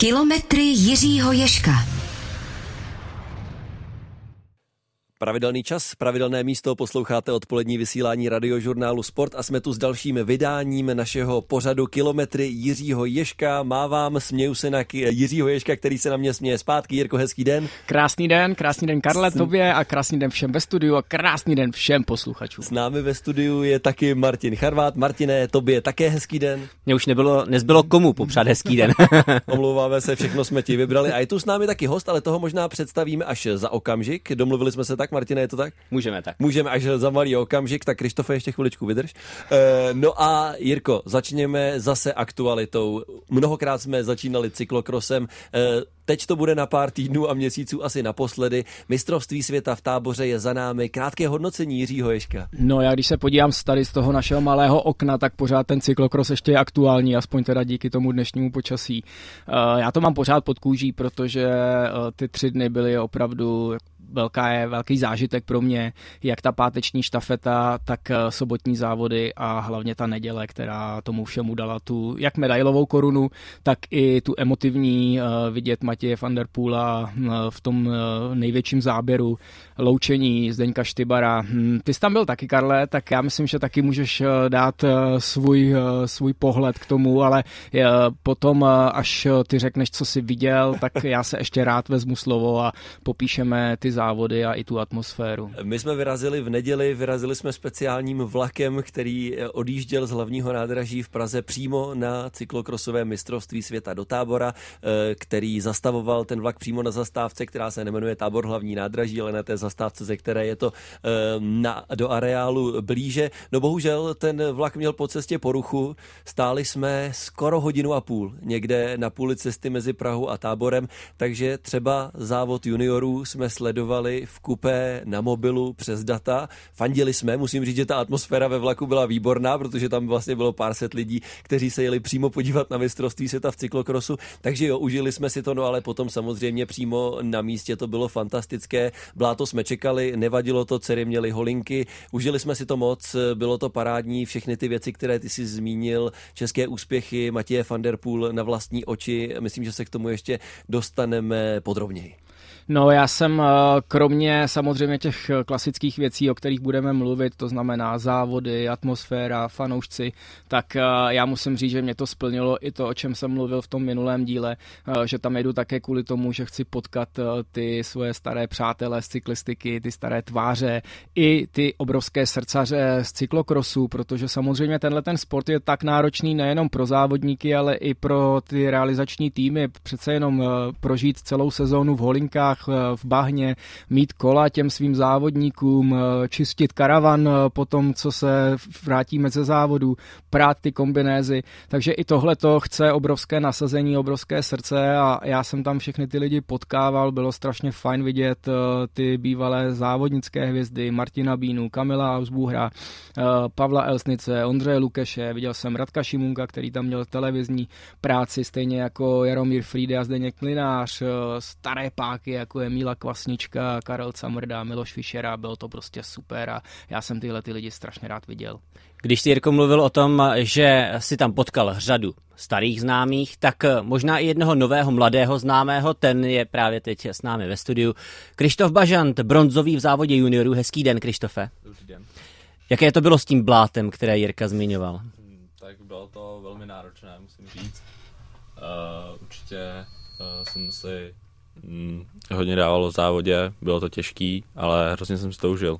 Kilometry Jiřího Ješka. Pravidelný čas, pravidelné místo, posloucháte odpolední vysílání radiožurnálu Sport a jsme tu s dalším vydáním našeho pořadu Kilometry Jiřího Ješka. Mávám, směju se na Jiřího Ješka, který se na mě směje zpátky. Jirko, hezký den. Krásný den, krásný den Karle, tobě a krásný den všem ve studiu a krásný den všem posluchačům. S námi ve studiu je taky Martin Charvát. Martine, tobě také hezký den. Mně už nebylo, nezbylo komu popřát hezký den. Omlouváme se, všechno jsme ti vybrali. A je tu s námi taky host, ale toho možná představíme až za okamžik. Domluvili jsme se tak tak, Martina, je to tak? Můžeme tak. Můžeme až za malý okamžik, tak Krištofe ještě chviličku vydrž. E, no a Jirko, začněme zase aktualitou. Mnohokrát jsme začínali cyklokrosem. E, Teď to bude na pár týdnů a měsíců asi naposledy. Mistrovství světa v táboře je za námi. Krátké hodnocení Jiřího Ješka. No já když se podívám tady z toho našeho malého okna, tak pořád ten cyklokros ještě je aktuální, aspoň teda díky tomu dnešnímu počasí. Já to mám pořád pod kůží, protože ty tři dny byly opravdu velká je, velký zážitek pro mě, jak ta páteční štafeta, tak eh, sobotní závody a hlavně ta neděle, která tomu všemu dala tu jak medailovou korunu, tak i tu emotivní uh, vidět Matěje van der Poola uh, v tom největším záběru, loučení Zdeňka Štybara. Hm, ty jsi tam byl taky, Karle, tak já myslím, že taky můžeš dát svůj, svůj pohled k tomu, ale potom, až ty řekneš, co jsi viděl, tak já se ještě rád vezmu slovo a popíšeme ty závody a i tu atmosféru. My jsme vyrazili v neděli, vyrazili jsme speciálním vlakem, který eh, odjížděl z hlavního nádraží v Praze přímo na cyklokrosové mistrovství světa do tábora, eh, který zastavoval ten vlak přímo na zastávce, která se nemenuje tábor hlavní nádraží, ale na té zastávce, ze které je to eh, na, do areálu blíže. No bohužel ten vlak měl po cestě poruchu, stáli jsme skoro hodinu a půl někde na půli cesty mezi Prahou a táborem, takže třeba závod juniorů jsme sledovali sledovali v kupé na mobilu přes data. Fandili jsme, musím říct, že ta atmosféra ve vlaku byla výborná, protože tam vlastně bylo pár set lidí, kteří se jeli přímo podívat na mistrovství světa v cyklokrosu. Takže jo, užili jsme si to, no ale potom samozřejmě přímo na místě to bylo fantastické. Bláto jsme čekali, nevadilo to, dcery měli holinky, užili jsme si to moc, bylo to parádní, všechny ty věci, které ty si zmínil, české úspěchy Matěje van der Poel na vlastní oči, myslím, že se k tomu ještě dostaneme podrobněji. No já jsem eh, kromě samozřejmě těch eh, klasických věcí, o kterých budeme mluvit, to znamená závody, atmosféra, fanoušci, tak eh, já musím říct, že mě to splnilo i to, o čem jsem mluvil v tom minulém díle, že tam jedu také kvůli tomu, že chci potkat ty svoje staré přátelé z cyklistiky, ty staré tváře, i ty obrovské srdcaře z cyklokrosu, protože samozřejmě tenhle ten sport je tak náročný nejenom pro závodníky, ale i pro ty realizační týmy. Přece jenom prožít celou sezónu v holinkách, horách, eh, v bahně, mít kola těm svým závodníkům, eh, čistit karavan eh, po tom, co se vrátíme ze závodu, prát ty kombinézy. Takže i tohle to chce obrovské nasazení, obrovské srdce a já jsem tam všechny ty lidi potkával, bylo strašně fajn vidět ty bývalé závodnické hvězdy, Martina Bínu, Kamila Ausbuhra, Pavla Elsnice, Ondřeje Lukeše, viděl jsem Radka Šimunka, který tam měl televizní práci, stejně jako Jaromír Friede a Zdeněk Klinář, staré páky, jako je Míla Kvasnička, Karel Camrda, Miloš Fischera, bylo to prostě super a já jsem tyhle ty lidi strašně rád viděl. Když jsi Jirko mluvil o tom, že si tam potkal řadu starých známých, tak možná i jednoho nového mladého známého, ten je právě teď s námi ve studiu. Krištof Bažant, bronzový v závodě juniorů. Hezký den, Krištofe. Dobrý den. Jaké to bylo s tím blátem, které Jirka zmiňoval? Hmm, tak bylo to velmi náročné, musím říct. Uh, určitě uh, jsem si hodně dávalo v závodě, bylo to těžký, ale hrozně jsem si to užil.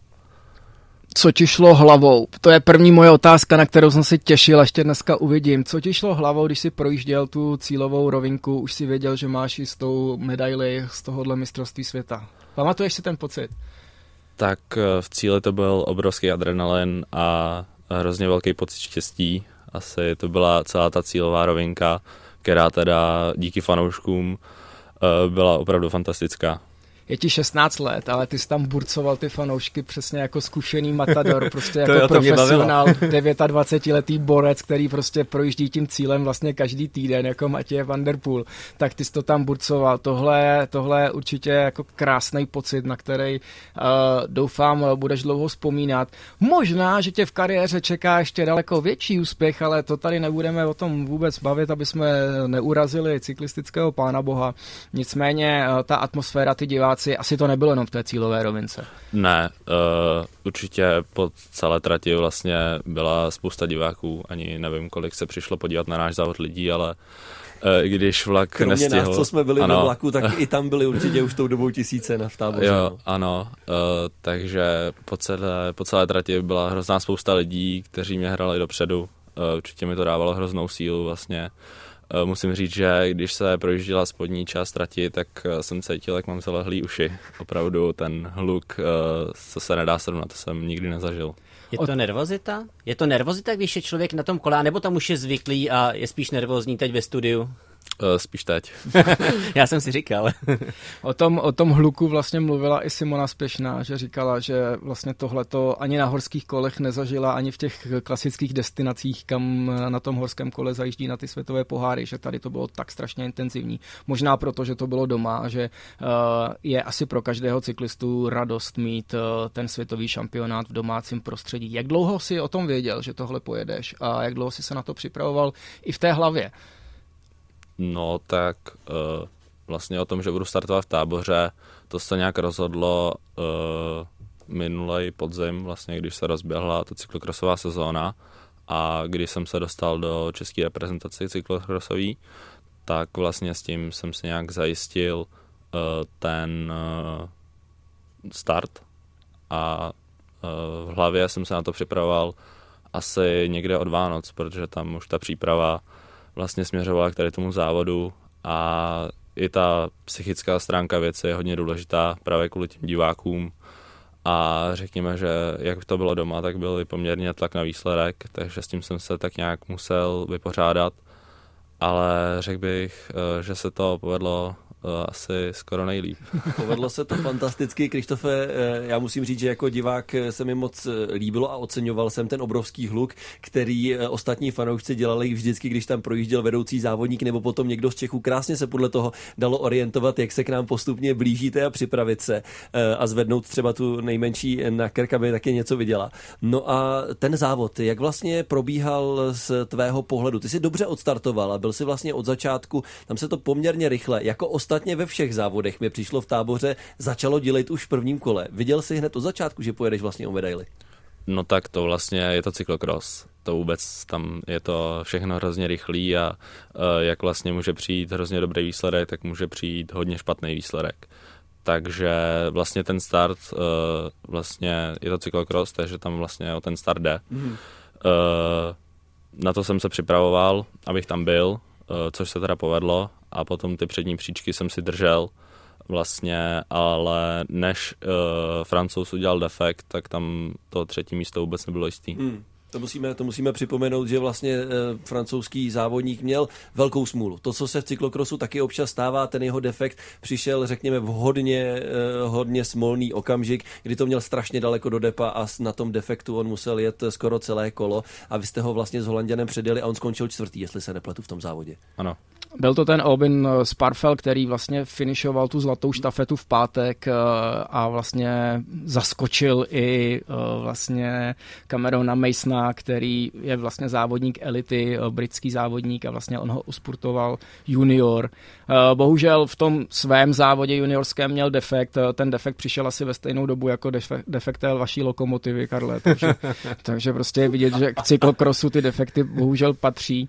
Co ti šlo hlavou? To je první moje otázka, na kterou jsem si těšil, ještě dneska uvidím. Co ti šlo hlavou, když si projížděl tu cílovou rovinku, už si věděl, že máš i s tou medaili z tohohle mistrovství světa? Pamatuješ si ten pocit? Tak eh, v cíli to byl obrovský adrenalin a hrozně velký pocit štěstí. Asi to byla celá ta cílová rovinka, která teda díky fanouškům Eh, byla opravdu fantastická. Je ti 16 let, ale ty jsi tam burcoval ty fanoušky přesně jako zkušený matador, prostě jako to profesionál, 29-letý borec, který prostě projíždí tím cílem vlastně každý týden, jako Matěj Van Der Poel, tak ty jsi to tam burcoval. Tohle, tohle je určitě jako krásný pocit, na který uh, doufám budeš dlouho vzpomínat. Možná, že tě v kariéře čeká ještě daleko větší úspěch, ale to tady nebudeme o tom vůbec bavit, aby jsme neurazili cyklistického pána boha. Nicméně uh, ta atmosféra, ty diváci, asi to nebylo jenom v té cílové rovince. Ne, uh, určitě po celé trati vlastně byla spousta diváků, ani nevím, kolik se přišlo podívat na náš závod lidí, ale uh, i když vlak Kromě nestihl... nás, co jsme byli ano. ve vlaku, tak i tam byli určitě už tou dobou tisíce na v táboře. Jo, no. ano, uh, takže po celé, po celé trati byla hrozná spousta lidí, kteří mě hrali dopředu. Uh, určitě mi to dávalo hroznou sílu vlastně. Uh, musím říct, že když se projížděla spodní část trati, tak uh, jsem cítil, jak mám zalehlý uši. Opravdu ten hluk, uh, co se nedá srovnat, to jsem nikdy nezažil. Je to nervozita? Je to nervozita, když je člověk na tom kole, nebo tam už je zvyklý a je spíš nervózní teď ve studiu? Uh, spíš teď. Já jsem si říkal. O tom, o tom hluku vlastně mluvila i Simona Spěšná, že říkala, že vlastně tohleto ani na horských kolech nezažila, ani v těch klasických destinacích, kam na tom horském kole zajíždí na ty světové poháry, že tady to bylo tak strašně intenzivní. Možná proto, že to bylo doma že uh, je asi pro každého cyklistu radost mít uh, ten světový šampionát v domácím prostředí. Jak dlouho si o tom věděl, že tohle pojedeš a jak dlouho si se na to připravoval i v té hlavě? No tak uh, vlastně o tom, že budu startovat v táboře, to se nějak rozhodlo uh, minulý podzim, vlastně když se rozběhla ta cyklokrosová sezóna a když jsem se dostal do české reprezentace cyklokrosový, tak vlastně s tím jsem si nějak zajistil uh, ten uh, start a uh, v hlavě jsem se na to připravoval asi někde od Vánoc, protože tam už ta příprava vlastně směřovala k tady tomu závodu a i ta psychická stránka věci je hodně důležitá právě kvůli těm divákům. A řekněme, že jak to bylo doma, tak byl i poměrně tlak na výsledek, takže s tím jsem se tak nějak musel vypořádat, ale řekl bych, eh, že se to povedlo asi skoro nejlíp. Povedlo se to fantasticky. Krištofe, eh, já musím říct, že jako divák se mi moc eh, líbilo a oceňoval jsem ten obrovský hluk, který eh, ostatní fanoušci dělali vždycky, když tam projížděl vedoucí závodník nebo potom někdo z Čechů. Krásně se podle toho dalo orientovat, jak se k nám postupně blížíte a připravit se a zvednout třeba tu nejmenší na krk, aby taky něco viděla. No a ten závod, jak vlastně probíhal z tvého pohledu? Ty jsi dobře odstartoval a byl si vlastně od začátku, tam se to poměrně rychle, jako Ostatně ve všech závodech mi přišlo v táboře, začalo dělat už v prvním kole. Viděl jsi hned od začátku, že pojedeš vlastně o medaily? No tak to vlastně je to cyklokros. To vůbec tam je to všechno hrozně rychlý a uh, jak vlastně může přijít hrozně dobrý výsledek, tak může přijít hodně špatný výsledek. Takže vlastně ten start, uh, vlastně je to cyklokros, takže tam vlastně o ten start jde. Mm. Na to jsem se připravoval, abych tam byl, což se teda povedlo a potom ty přední příčky jsem si držel vlastně, ale než uh, francouz udělal defekt, tak tam to třetí místo vůbec nebylo jistý. Hmm. To musíme, to musíme připomenout, že vlastně e, francouzský závodník měl velkou smůlu. To, co se v cyklokrosu taky občas stává, ten jeho defekt přišel, řekněme, v hodně, e, hodně smolný okamžik, kdy to měl strašně daleko do depa a na tom defektu on musel jet skoro celé kolo a vy jste ho vlastně s Holanděnem předjeli a on skončil čtvrtý, jestli se nepletu v tom závodě. Ano. Byl to ten Albin Sparfel, který vlastně finišoval tu zlatou štafetu v pátek eh, a vlastně zaskočil i eh, vlastně Camerona Masona, který je vlastně závodník elity, eh, britský závodník a vlastně on ho uspurtoval junior. Bohužel v tom svém závodě juniorském měl defekt, ten defekt přišel asi ve stejnou dobu jako defekt té vaší lokomotivy, Karle, takže, takže prostě je vidět, že k cyklokrosu ty defekty bohužel patří.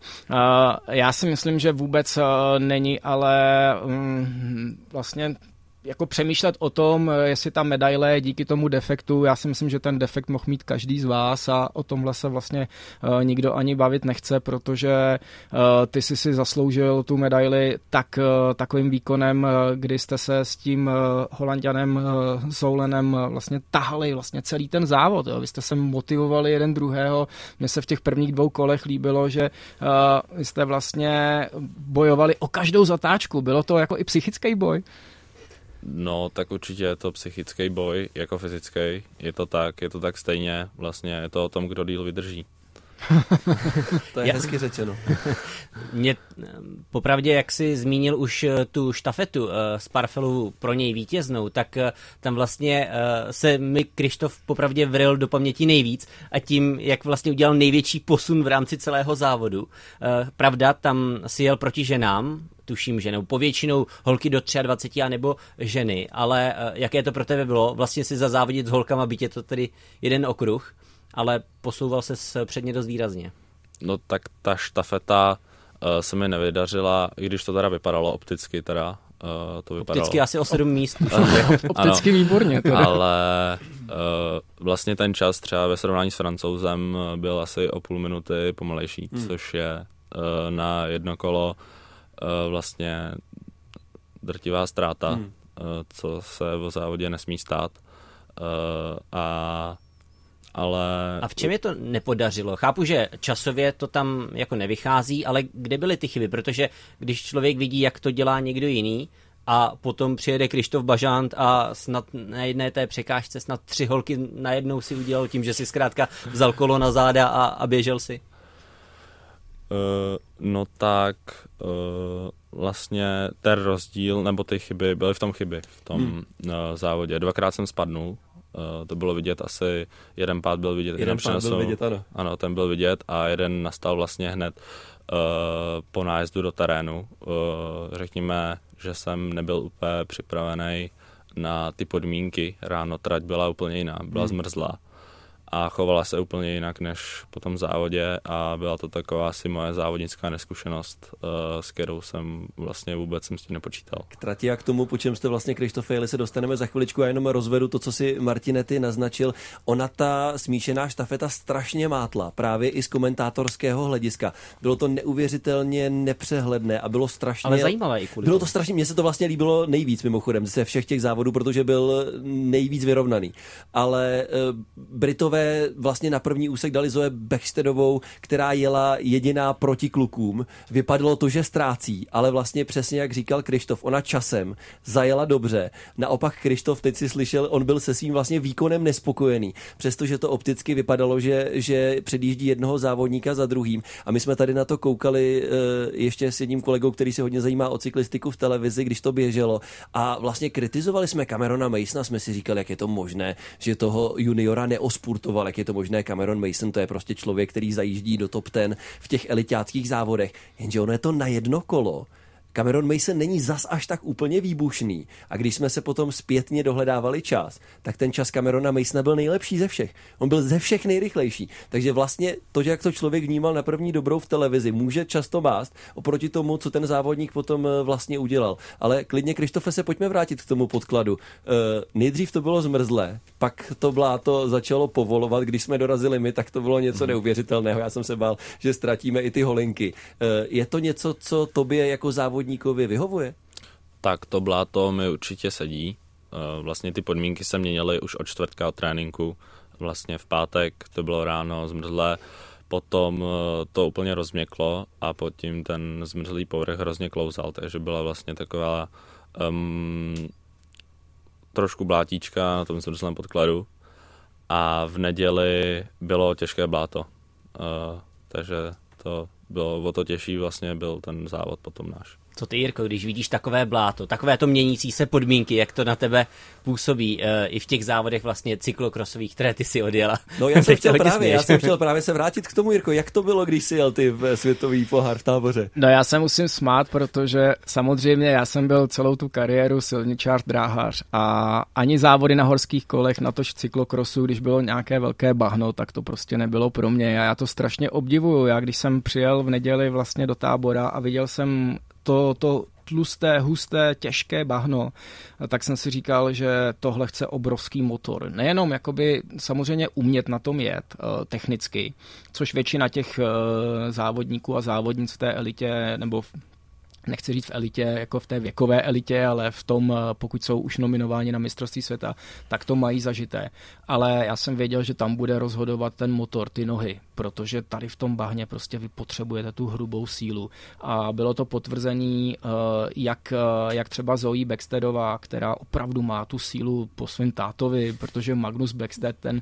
Já si myslím, že vůbec není, ale um, vlastně jako přemýšlet o tom, eh, jestli ta medaile díky tomu defektu, já si myslím, že ten defekt mohl mít každý z vás a o tomhle se vlastně uh, nikdo ani bavit nechce, protože uh, ty jsi si zasloužil tu medaili tak, takovým výkonem, kdy jste se s tím holanděnem Soulenem vlastně tahali vlastně celý ten závod. Jo. Vy jste se motivovali jeden druhého. Mně se v těch prvních dvou kolech líbilo, že jste vlastně bojovali o každou zatáčku. Bylo to jako i psychický boj. No, tak určitě je to psychický boj, jako fyzický. Je to tak, je to tak stejně. Vlastně je to o tom, kdo díl vydrží. to je Já... hezky řečeno. Mě popravdě, jak jsi zmínil už eh, tu štafetu uh, z Parfelu pro něj vítěznou, tak uh, tam vlastně uh, se mi Krištof popravdě vril do paměti nejvíc a tím, jak vlastně udělal největší posun v rámci celého závodu. Uh, pravda, tam si jel proti ženám, tuším, že nebo povětšinou holky do 23 a nebo ženy, ale uh, jaké to pro tebe bylo vlastně si zazávodit s holkama, byť je to tedy jeden okruh, ale posouval se předně dost výrazně. No tak ta štafeta uh, se mi nevydařila, i když to teda vypadalo opticky teda, Uh, to vypadalo. Opticky asi o sedm míst. Opticky výborně. Teda. Ale uh, vlastně ten čas třeba ve srovnání s francouzem byl asi o půl minuty pomalejší, hmm. což je uh, na jedno kolo uh, vlastně drtivá ztráta, hmm. uh, co se v závodě nesmí stát. Uh, a ale... A v čem je to nepodařilo? Chápu, že časově to tam jako nevychází, ale kde byly ty chyby? Protože když člověk vidí, jak to dělá někdo jiný, a potom přijede Krištof Bažant a snad na jedné té překážce snad tři holky najednou si udělal tím, že si zkrátka vzal kolo na záda a, a běžel si? Uh, no tak uh, vlastně ten rozdíl, nebo ty chyby, byly v tom chyby, v tom hmm. uh, závodě. Dvakrát jsem spadnul, Uh, to bylo vidět asi, jeden pád byl vidět. Jeden pád byl vidět, ano. Ano, ten byl vidět a jeden nastal vlastně hned uh, po nájezdu do terénu. Uh, řekněme, že jsem nebyl úplně připravený na ty podmínky. Ráno trať byla úplně jiná, byla hmm. zmrzlá a chovala se úplně jinak než po tom závodě a byla to taková asi moje závodnická neskušenost, eh, s kterou jsem vlastně vůbec jsem s tím nepočítal. K trati a k tomu, po čem jste vlastně Krištofe se dostaneme za chviličku a jenom rozvedu to, co si Martinety naznačil. Ona ta smíšená štafeta strašně mátla, právě i z komentátorského hlediska. Bylo to neuvěřitelně nepřehledné a bylo strašně... Ale zajímavé i kvůli Bylo to strašně, mně se to vlastně líbilo nejvíc mimochodem ze všech těch závodů, protože byl nejvíc vyrovnaný. Ale uh, Britové Britové vlastně na první úsek dali Zoe Bechstedovou, která jela jediná proti klukům. Vypadalo to, že ztrácí, ale vlastně přesně jak říkal Krištof, ona časem zajela dobře. Naopak Krištof, teď si slyšel, on byl se svým vlastně výkonem nespokojený, přestože to opticky vypadalo, že, že předjíždí jednoho závodníka za druhým. A my jsme tady na to koukali uh, ještě s jedním kolegou, který se hodně zajímá o cyklistiku v televizi, když to běželo. A vlastně kritizovali jsme Camerona Masona, jsme si říkali, jak je to možné, že toho juniora neospurtoval diskutoval, jak je to možné. Cameron Mason to je prostě člověk, který zajíždí do top ten v těch elitáckých závodech, jenže ono je to na jedno kolo Cameron Mason není zas až tak úplně výbušný. A když jsme se potom zpětně dohledávali čas, tak ten čas Camerona Masona byl nejlepší ze všech. On byl ze všech nejrychlejší. Takže vlastně to, jak to člověk vnímal na první dobrou v televizi, může často mást oproti tomu, co ten závodník potom eh, vlastně udělal. Ale klidně, Krištofe, se pojďme vrátit k tomu podkladu. Uh, nejdřív to bylo zmrzlé, pak to bláto začalo povolovat, když jsme dorazili my, tak to bylo něco mhm. neuvěřitelného. Já jsem se bál, že ztratíme i ty holinky. Uh, je to něco, co tobě jako závodník závodníkovi vyhovuje? Tak to bláto mi určitě sedí. Eh, vlastně ty podmínky se měnily už od čtvrtka od tréninku. Vlastně v pátek to bylo ráno zmrzlé, potom eh, to úplně rozměklo a pod tím ten zmrzlý povrch hrozně klouzal, takže byla vlastně taková um, trošku blátíčka na tom zmrzlém podkladu a v neděli bylo těžké bláto. Uh, takže to bylo o to těžší vlastně byl ten závod potom náš. Co ty, Jirko, když vidíš takové bláto, takové to měnící se podmínky, jak to na tebe působí uh, i v těch závodech vlastně cyklokrosových, které ty si odjela. No já jsem, chtěl právě, já jsem chtěl právě se vrátit k tomu, Jirko, jak to bylo, když jsi jel ty v světový pohár v táboře? No já se musím smát, protože samozřejmě já jsem byl celou tu kariéru silničář, dráhař a ani závody na horských kolech, na tož cyklokrosu, když bylo nějaké velké bahno, tak to prostě nebylo pro mě. A já to strašně obdivuju. Já když jsem přijel v neděli vlastně do tábora a viděl jsem to, to tlusté, husté, těžké bahno, tak jsem si říkal, že tohle chce obrovský motor. Nejenom jakoby samozřejmě umět na tom jet uh, technicky, což většina těch uh, závodníků a závodnic v té elitě nebo v nechci říct v elitě, jako v té věkové elitě, ale v tom, eh, pokud jsou už nominováni na mistrovství světa, tak to mají zažité. Ale já jsem věděl, že tam bude rozhodovat ten motor, ty nohy, protože tady v tom bahně prostě vy potřebujete tu hrubou sílu. A bylo to potvrzení, eh, jak, eh, jak třeba Zoe Backsteadová, která opravdu má tu sílu po svém tátovi, protože Magnus Backstead ten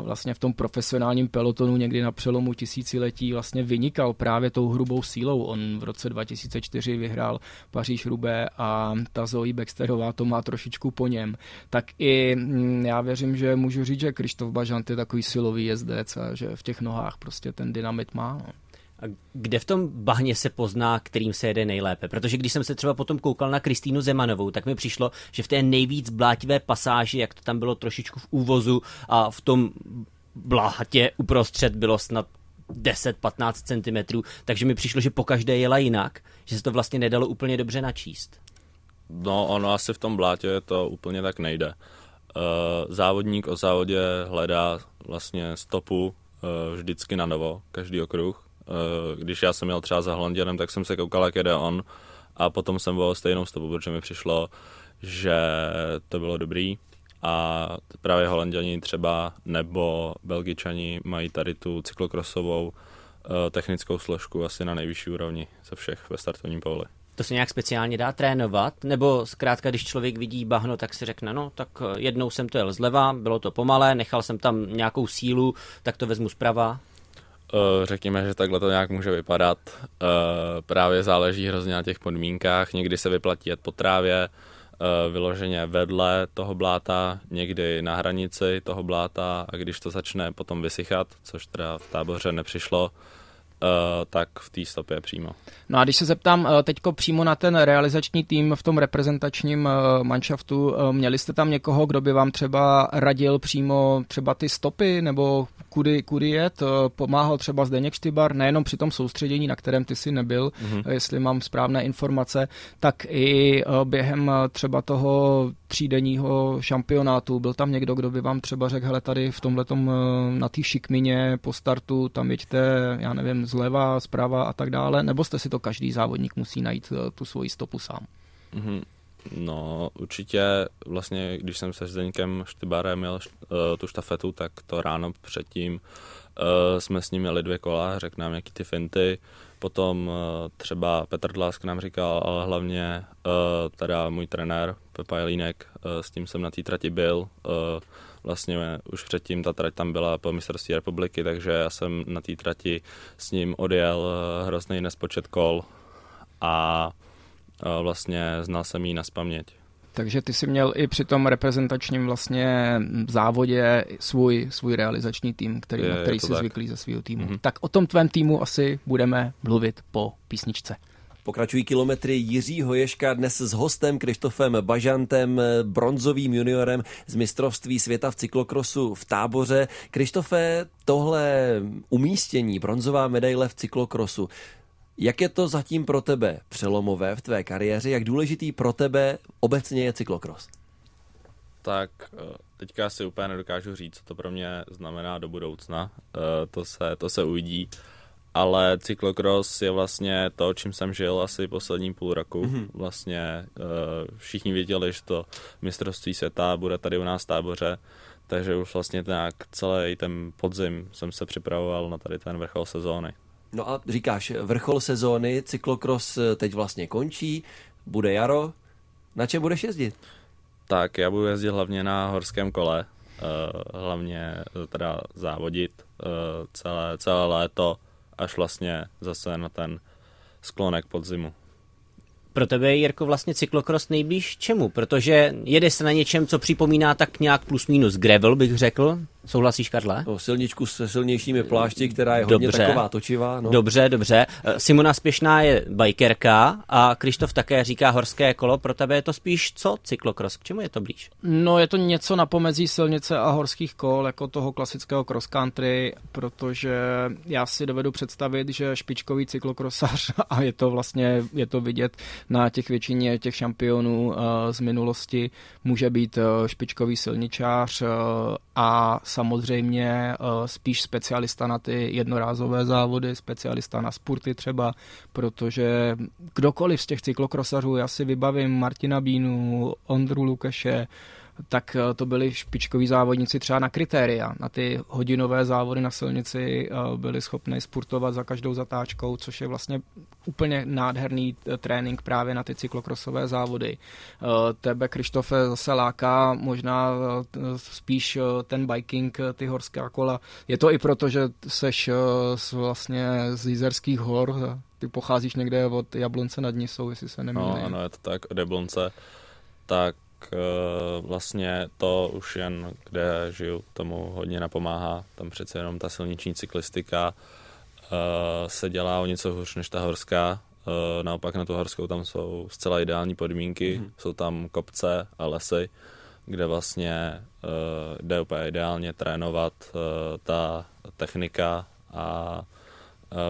vlastně v tom profesionálním pelotonu někdy na přelomu tisíciletí vlastně vynikal právě tou hrubou sílou. On v roce 2004 4 vyhrál Paříž Rubé a ta Zoe Baxterová to má trošičku po něm. Tak i mm, já věřím, že můžu říct, že Krištof Bažant je takový silový jezdec a že v těch nohách prostě ten dynamit má. No. A kde v tom bahně se pozná, kterým se jede nejlépe? Protože když jsem se třeba potom koukal na Kristýnu Zemanovou, tak mi přišlo, že v té nejvíc blátivé pasáži, jak to tam bylo trošičku v úvozu a v tom blátě uprostřed bylo snad 10-15 cm, takže mi přišlo, že po každé jela jinak, že se to vlastně nedalo úplně dobře načíst. No, ono asi v tom blátě to úplně tak nejde. Uh, závodník o závodě hledá vlastně stopu uh, vždycky na novo, každý okruh. Uh, když já jsem jel třeba za Holanděnem, tak jsem se koukal, jak jede on a potom jsem volil stejnou stopu, protože mi přišlo, že to bylo dobrý a právě Holanděni třeba nebo Belgičani mají tady tu cyklokrosovou eh, technickou složku asi na nejvyšší úrovni ze všech ve startovním poli. To se nějak speciálně dá trénovat? Nebo zkrátka, když člověk vidí bahno, tak si řekne, no, tak eh, jednou jsem to jel zleva, bylo to pomalé, nechal jsem tam nějakou sílu, tak to vezmu zprava? Eh, řekněme, že takhle to nějak může vypadat. Právě záleží hrozně na těch podmínkách. Někdy se vyplatí jet po trávě, vyloženě vedle toho bláta, někdy na hranici toho bláta a když to začne potom vysychat, což teda v táboře nepřišlo, Uh, tak v té stopě přímo. No a když se zeptám uh, teďko přímo na ten realizační tým v tom reprezentačním manšaftu, měli jste tam někoho, kdo by vám třeba radil přímo třeba ty stopy, nebo kudy, kudy jet. Eh, pomáhal třeba Zdeněk Štybar, nejenom při tom soustředění, na kterém ty si nebyl, mm-hmm. jestli mám správné informace, tak i eh, během třeba toho třídenního šampionátu. Byl tam někdo, kdo by vám třeba řekl, hele, tady v tomhletom na té šikmině po startu, tam jeďte, já nevím, zleva, zprava a tak dále, nebo jste si to každý závodník musí najít tu svoji stopu sám? Mm-hmm. No, určitě vlastně, když jsem se Zdeňkem Štybarem měl uh, tu štafetu, tak to ráno předtím uh, jsme s ním měli dvě kola, řekl nám jaký ty finty, potom uh, třeba Petr Dlask nám říkal, ale hlavně teda můj trenér Pepa Jelínek, s tím jsem na té trati byl, vlastně už předtím ta trať tam byla po mistrovství republiky, takže já jsem na té trati s ním odjel hrozný nespočet kol. A vlastně znal jsem ji na spaměť. Takže ty jsi měl i při tom reprezentačním vlastně závodě svůj, svůj realizační tým, který, je, na který jsi tak. zvyklý ze svého týmu. Mm-hmm. Tak o tom tvém týmu asi budeme mluvit po písničce. Pokračují kilometry Jiří Hoješka dnes s hostem Krištofem Bažantem, bronzovým juniorem z mistrovství světa v cyklokrosu v táboře. Krištofe, tohle umístění, bronzová medaile v cyklokrosu, jak je to zatím pro tebe přelomové v tvé kariéře? Jak důležitý pro tebe obecně je cyklokros? Tak eh, teďka si úplně nedokážu říct, co to pro mě znamená do budoucna. Eh, to se, to se uvidí. Ale cyklokros je vlastně to, čím jsem žil asi poslední půl roku. Mm-hmm. Vlastně eh, všichni věděli, že to mistrovství světa bude tady u nás v táboře, takže už vlastně nějak celý ten podzim jsem se připravoval na tady ten vrchol sezóny. No a říkáš, vrchol sezóny, cyklokros eh, teď vlastně končí, bude jaro. Na čem budeš jezdit? Tak já budu jezdit hlavně na horském kole, eh, hlavně eh, teda závodit celé, celé léto, až vlastně zase na ten sklonek podzimu. Pro tebe je Jirko vlastně cyklokros nejblíž čemu? Protože jede se na něčem, co připomíná tak nějak plus minus gravel, bych řekl, Souhlasíš, Karle? No, silničku se silnějšími plášti, která je hodně dobře, taková točivá. No. Dobře, dobře. Simona Spěšná je bikerka a Krištof také říká horské kolo. Pro tebe je to spíš co cyklokros? K čemu je to blíž? No je to něco na pomezí silnice a horských kol, jako toho klasického cross country, protože já si dovedu představit, že špičkový cyklokrosař, a je to vlastně, je to vidět na těch většině těch šampionů uh, z minulosti, může být uh, špičkový silničář a samozřejmě spíš specialista na ty jednorázové závody, specialista na sporty třeba, protože kdokoliv z těch cyklokrosařů, já si vybavím Martina Bínu, Ondru Lukeše, tak eh, to byli špičkoví závodníci třeba na kritéria, na ty hodinové závody na silnici eh, byli schopni sportovat za každou zatáčkou, což je vlastně úplně nádherný eh, trénink právě na ty cyklokrosové závody. Tebe, Krištofe, zase láká možná spíš ten biking, ty horská kola. Je to i proto, že seš vlastně z Jízerských hor, ty pocházíš někde od Jablonce nad Nisou, jestli se nemýlím. No, ano, je to tak, od Jablonce. Tak vlastně to už jen, kde žiju, tomu hodně napomáhá. Tam přece jenom ta silniční cyklistika eh, se dělá o něco hůř než ta horská. Eh, naopak na tu horskou tam jsou zcela ideální podmínky. Mm. Jsou tam kopce a lesy, kde vlastně jde úplně ideálně trénovat ta technika a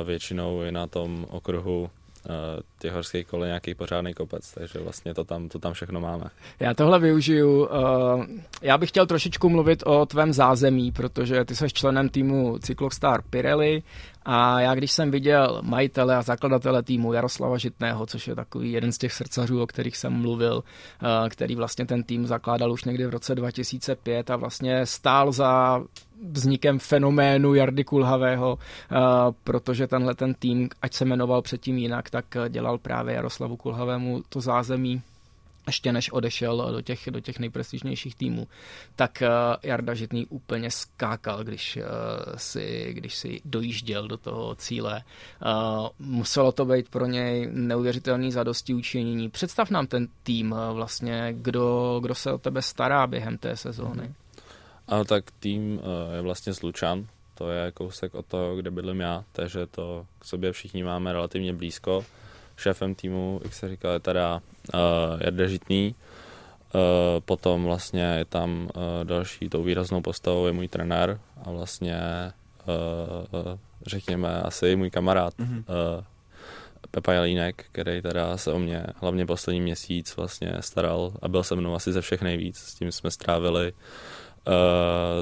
většinou i na tom okruhu Eh, těch horských kol nějaký pořádný kopec, takže vlastně to tam, to tam všechno máme. Já tohle využiju. Eh, já bych chtěl trošičku mluvit o tvém zázemí, protože ty jsi členem týmu Cyclostar Pirelli a já když jsem viděl majitele a zakladatele týmu Jaroslava Žitného, což je takový jeden z těch srdcařů, o kterých jsem mluvil, eh, který vlastně ten tým zakládal už někdy v roce 2005 a vlastně stál za vznikem fenoménu Jardy Kulhavého, uh, protože tenhle ten tým, ať se jmenoval předtím jinak, tak dělal právě Jaroslavu Kulhavému to zázemí ještě než odešel do těch, do těch nejprestižnějších týmů, tak uh, Jarda Žitný úplně skákal, když, uh, si, když si dojížděl do toho cíle. Uh, muselo to být pro něj neuvěřitelný zadosti učinění. Představ nám ten tým vlastně, kdo, kdo se o tebe stará během té sezóny. Mm-hmm. Ano, tak tým eh, je vlastně z Lučan, to je kousek od toho, kde bydlím já, takže to k sobě všichni máme relativně blízko. Šéfem týmu, jak se říká, je teda uh, Jarda Žitný, uh, potom vlastně je tam uh, další tou výraznou postavou je můj trenér a vlastně uh, řekněme asi můj kamarád mm-hmm. uh, Pepa Jelínek, který teda se o mě hlavně poslední měsíc vlastně staral a byl se mnou asi ze všech nejvíc. S tím jsme strávili uh,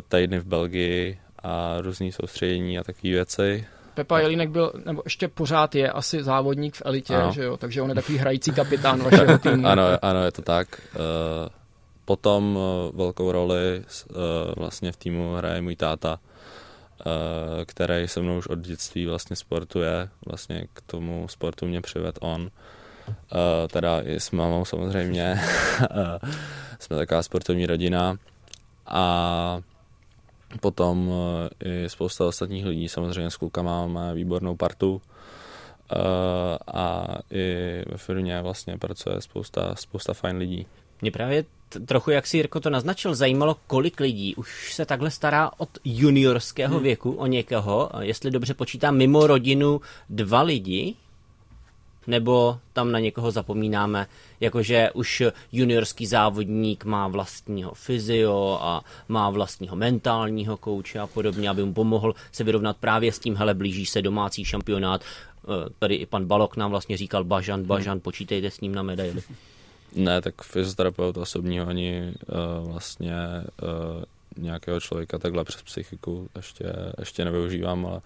týdny v Belgii a různý soustředění a takové věci. Pepa Jelínek byl, nebo ještě pořád je asi závodník v elitě, ano. že jo? takže on je takový hrající kapitán vašeho týmu. ano, ano, je to tak. Uh, potom uh, velkou roli uh, vlastně v týmu hraje můj táta, který se mnou už od dětství vlastně sportuje. Vlastně k tomu sportu mě přived on. Teda i s mamou samozřejmě. Jsme taková sportovní rodina. A potom eh, i spousta ostatních lidí, samozřejmě s klukama máme výbornou partu eh, a i ve firmě vlastně pracuje spousta, spousta fajn lidí. Mě právě trochu, jak si Jirko to naznačil, zajímalo, kolik lidí už se takhle stará od juniorského hmm. věku o někoho, jestli dobře počítám, mimo rodinu dva lidi, nebo tam na někoho zapomínáme, jakože už juniorský závodník má vlastního fyzio a má vlastního mentálního kouče a podobně, aby mu pomohl se vyrovnat právě s tím, hele, blíží se domácí šampionát. Eh, tady i pan Balok nám vlastně říkal, Bažan, Bažan, počítejte s ním na medaili. Ne, tak fyzioterapeut osobního ani uh, vlastně uh, nějakého člověka takhle přes psychiku ještě, ještě nevyužívám, ale uh,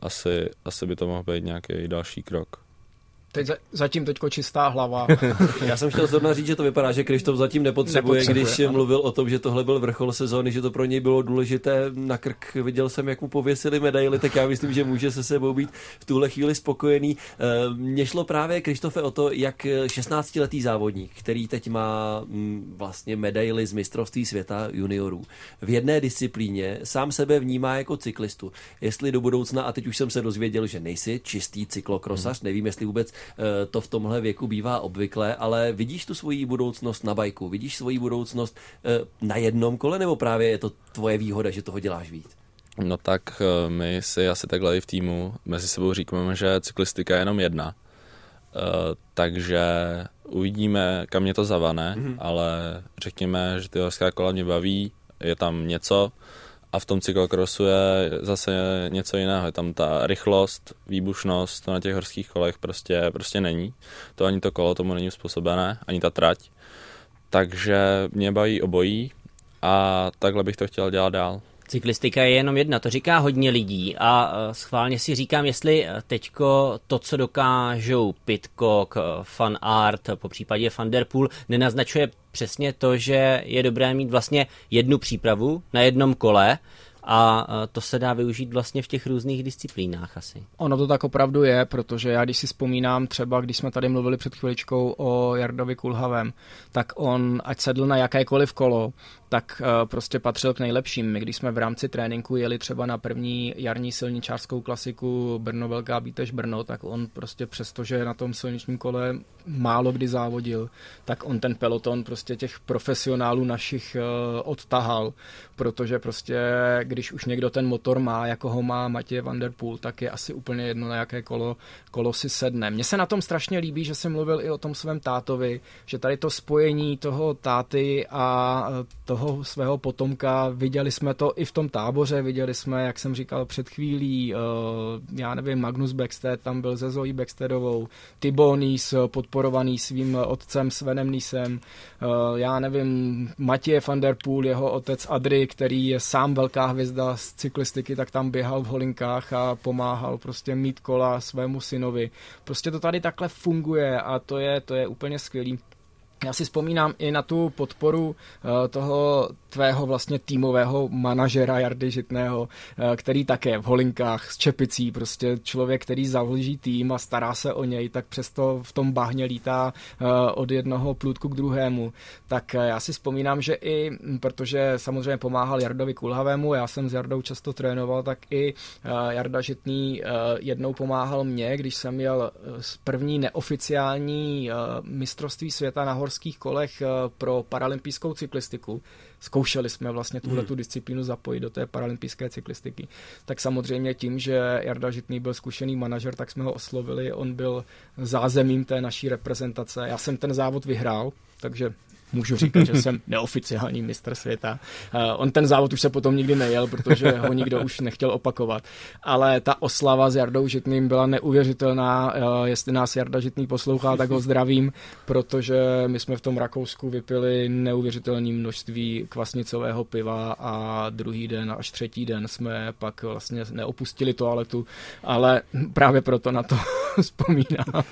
asi, asi by to mohl být nějaký další krok. Teď za, zatím teďko čistá hlava. Já jsem chtěl zrovna říct, že to vypadá, že Krištof zatím nepotřebuje, nepotřebuje když ano. mluvil o tom, že tohle byl vrchol sezóny, že to pro něj bylo důležité na krk. Viděl jsem, jak mu pověsili medaily, tak já myslím, že může se sebou být v tuhle chvíli spokojený. Eh, mně šlo právě, Krištofe, o to, jak 16-letý závodník, který teď má mm, vlastně medaily z mistrovství světa juniorů, v jedné disciplíně sám sebe vnímá jako cyklistu. Jestli do budoucna, a teď už jsem se dozvěděl, že nejsi čistý cyklokrosař, hmm. nevím, jestli vůbec to v tomhle věku bývá obvyklé, ale vidíš tu svoji budoucnost na bajku, vidíš svoji budoucnost eh, na jednom kole, nebo právě je to tvoje výhoda, že toho děláš víc? No tak eh, my si asi takhle i v týmu mezi sebou říkáme, že cyklistika je jenom jedna. takže uvidíme, kam mě to zavane, mm-hmm. ale řekněme, že ty horská kola mě baví, je tam něco, a v tom cyklokrosu je zase něco jiného. Je tam ta rychlost, výbušnost, to na těch horských kolech prostě, prostě není. To ani to kolo tomu není způsobené, ani ta trať. Takže mě baví obojí a takhle bych to chtěl dělat dál. Cyklistika je jenom jedna, to říká hodně lidí a e, schválně si říkám, jestli e, teďko to, co dokážou Pitcock, e, Fan Art, po případě Van Der Poel, nenaznačuje přesně to, že je dobré mít vlastně jednu přípravu na jednom kole, a to se dá využít vlastně v těch různých disciplínách asi. Ono to tak opravdu je, protože já když si vzpomínám třeba, když jsme tady mluvili před chviličkou o Jardovi Kulhavem, tak on, ať sedl na jakékoliv kolo, tak uh, prostě patřil k nejlepším. My když jsme v rámci tréninku jeli třeba na první jarní silničářskou klasiku Brno Velká Bítež Brno, tak on prostě přesto, že na tom silničním kole málo kdy závodil, tak on ten peloton prostě těch profesionálů našich uh, odtahal, protože prostě když už někdo ten motor má, jako ho má Matěj Van Der Poel, tak je asi úplně jedno, na jaké kolo, kolo si sedne. Mně se na tom strašně líbí, že jsem mluvil i o tom svém tátovi, že tady to spojení toho táty a toho toho svého potomka. Viděli jsme to i v tom táboře, viděli jsme, jak jsem říkal před chvílí, uh, já nevím, Magnus Beckstead tam byl ze Zoe Becksteadovou, Tibonís podporovaný svým otcem Svenem Nisem, uh, já nevím, Matěje van der Poel, jeho otec Adry, který je sám velká hvězda z cyklistiky, tak tam běhal v holinkách a pomáhal prostě mít kola svému synovi. Prostě to tady takhle funguje a to je, to je úplně skvělý. Já si vzpomínám i na tu podporu uh, toho tvého vlastně týmového manažera Jardy Žitného, uh, který také v holinkách s čepicí, prostě člověk, který zavlží tým a stará se o něj, tak přesto v tom bahně lítá uh, od jednoho plůdku k druhému. Tak já si vzpomínám, že i, protože samozřejmě pomáhal Jardovi Kulhavému, já jsem s Jardou často trénoval, tak i Jarda Žitný jednou pomáhal mě, když jsem měl první neoficiální mistrovství světa na horských kolech eh, pro paralympijskou cyklistiku. Zkoušeli jsme vlastně tuhle tu disciplínu zapojit do té paralympijské cyklistiky. Tak samozřejmě tím, že Jarda Žitný byl zkušený manažer, tak jsme ho oslovili, on byl zázemím té naší reprezentace. Já jsem ten závod vyhrál, takže můžu říkat, že jsem neoficiální mistr světa. Uh, on ten závod už se potom nikdy nejel, protože ho nikdo už nechtěl opakovat. Ale ta oslava s Jardou Žitným byla neuvěřitelná. Uh, jestli nás Jarda Žitný poslouchá, tak ho zdravím, protože my jsme v tom Rakousku vypili neuvěřitelné množství kvasnicového piva a druhý den až třetí den jsme pak vlastně neopustili toaletu, ale právě proto na to vzpomínám.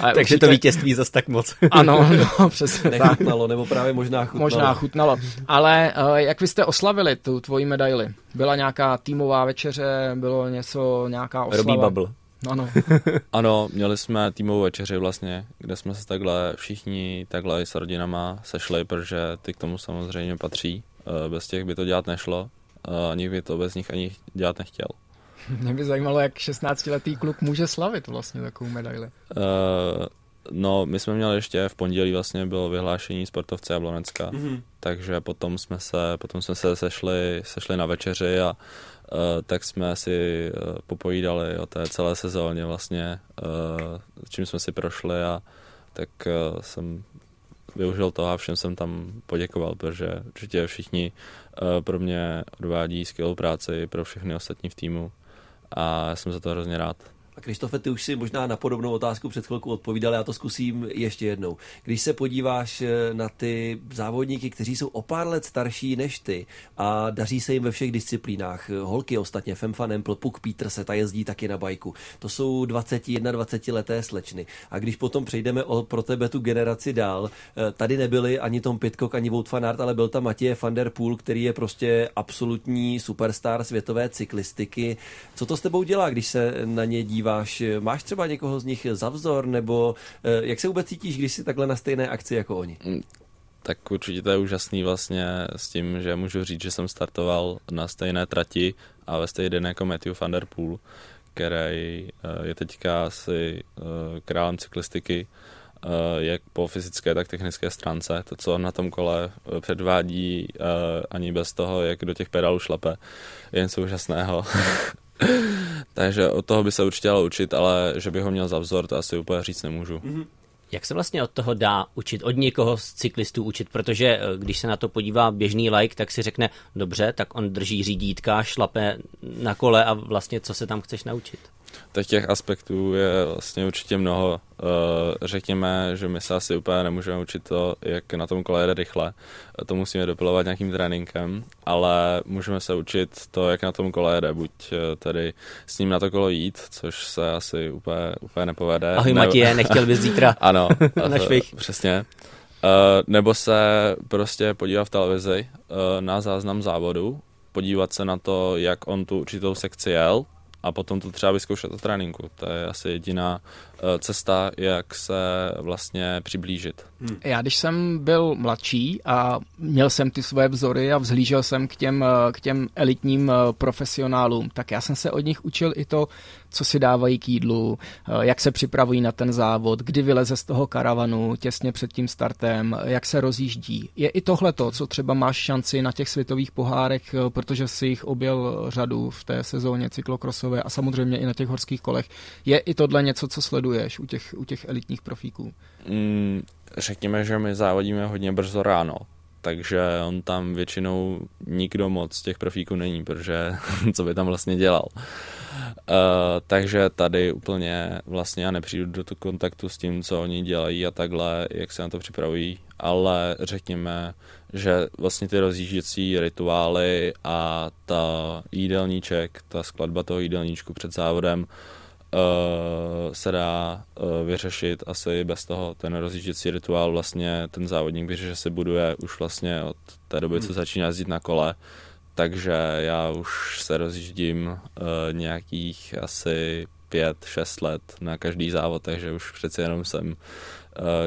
Takže určitě... to vítězství zase tak moc. ano, no, přesně tak chutnalo, nebo právě možná chutnalo. Možná chutnalo. Ale uh, jak vy jste oslavili tu tvoji medaili? Byla nějaká týmová večeře, bylo něco, nějaká oslava? Robí bubble. Ano. ano, měli jsme týmovou večeři vlastně, kde jsme se takhle všichni takhle i s rodinama sešli, protože ty k tomu samozřejmě patří. Eh, bez těch by to dělat nešlo, ani by to bez nich ani dělat nechtěl. Mě by zajímalo, jak 16-letý kluk může slavit vlastně takovou medaili. Uh, No, my jsme měli ještě v pondělí vlastně bylo vyhlášení sportovce Jablonecka, mm-hmm. takže potom jsme se, potom jsme se sešli, sešli na večeři a uh, tak jsme si uh, popovídali o té celé sezóně vlastně, uh, čím jsme si prošli a tak uh, jsem využil toho a všem jsem tam poděkoval, protože určitě všichni uh, pro mě odvádí skvělou práci pro všechny ostatní v týmu a já jsem za to hrozně rád. A Krištofe, ty už si možná na podobnou otázku před chvilkou odpovídal, já to zkusím ještě jednou. Když se podíváš eh, na ty závodníky, kteří jsou o pár let starší než ty a daří se jim ve všech disciplínách, holky ostatně, Femfa Nempl, Puk Peter se ta jezdí taky na bajku, to jsou 21, 20 leté slečny. A když potom přejdeme o, pro tebe tu generaci dál, eh, tady nebyli ani Tom Pitcock, ani Wout van Aert, ale byl tam Matěj van der Poel, který je prostě absolutní superstar světové cyklistiky. Co to s tebou dělá, když se na ně dívá díváš, máš třeba někoho z nich za vzor, nebo eh, jak se vůbec cítíš, když jsi takhle na stejné akci jako oni? Mm, tak určitě to je úžasný vlastně s tím, že můžu říct, že jsem startoval na stejné trati a ve stejné jako Matthew van der Poel, který eh, je teďka asi eh, králem cyklistiky, jak po fyzické, tak technické stránce. To, co na tom kole předvádí, ani bez toho, jak do těch pedálů šlape, je něco úžasného. Takže od toho by se určitě dalo učit, ale že by ho měl za vzor, to asi úplně říct nemůžu. Mm-hmm. Jak se vlastně od toho dá učit, od někoho z cyklistů učit? Protože eh, když se na to podívá běžný like, tak si řekne, dobře, tak on drží řídítka, šlape na kole a vlastně co se tam chceš naučit? Tak těch aspektů je vlastně určitě mnoho. Eh, řekněme, že my se asi úplně nemůžeme učit to, jak na tom kole jede rychle. To musíme dopilovat nějakým tréninkem, ale můžeme se učit to, jak na tom kole jede. Buď eh, tedy s ním na to kolo jít, což se asi úplně, úplně nepovede. Ahoj ne... Matěje, nechtěl bys zítra ano, na švih. Přesně. Uh, nebo se prostě podívat v televizi na záznam závodu, podívat se na to, jak on tu určitou sekci jel a potom to třeba vyzkoušet o tréninku. To je asi jediná cesta, jak se vlastně přiblížit. Hmm. Já když jsem byl mladší a měl jsem ty svoje vzory a vzhlížel jsem k těm, eh, k těm elitním eh, profesionálům, tak já jsem se od nich učil i to, co si dávají k jídlu, jak se připravují na ten závod, kdy vyleze z toho karavanu těsně před tím startem, jak se rozjíždí. Je i tohle to, co třeba máš šanci na těch světových pohárech, protože si jich objel řadu v té sezóně cyklokrosové a samozřejmě i na těch horských kolech. Je i tohle něco, co sleduje sleduješ u těch, u těch elitních profíků? Mm, řekněme, že my závodíme hodně brzo ráno, takže on tam většinou nikdo moc z těch profíků není, protože co by tam vlastně dělal. Uh, takže tady úplně vlastně já nepřijdu do kontaktu s tím, co oni dělají a takhle, jak se na to připravují, ale řekněme, že vlastně ty rozjížděcí rituály a ta jídelníček, ta skladba toho jídelníčku před závodem uh, se dá uh, vyřešit asi bez toho. Ten rozjížděcí rituál vlastně ten závodník ví, že se buduje už vlastně od té doby, co hmm. začíná jezdit na kole. Takže já už se rozjíždím uh, nějakých asi pět, šest let na každý závod, takže už přeci jenom jsem uh,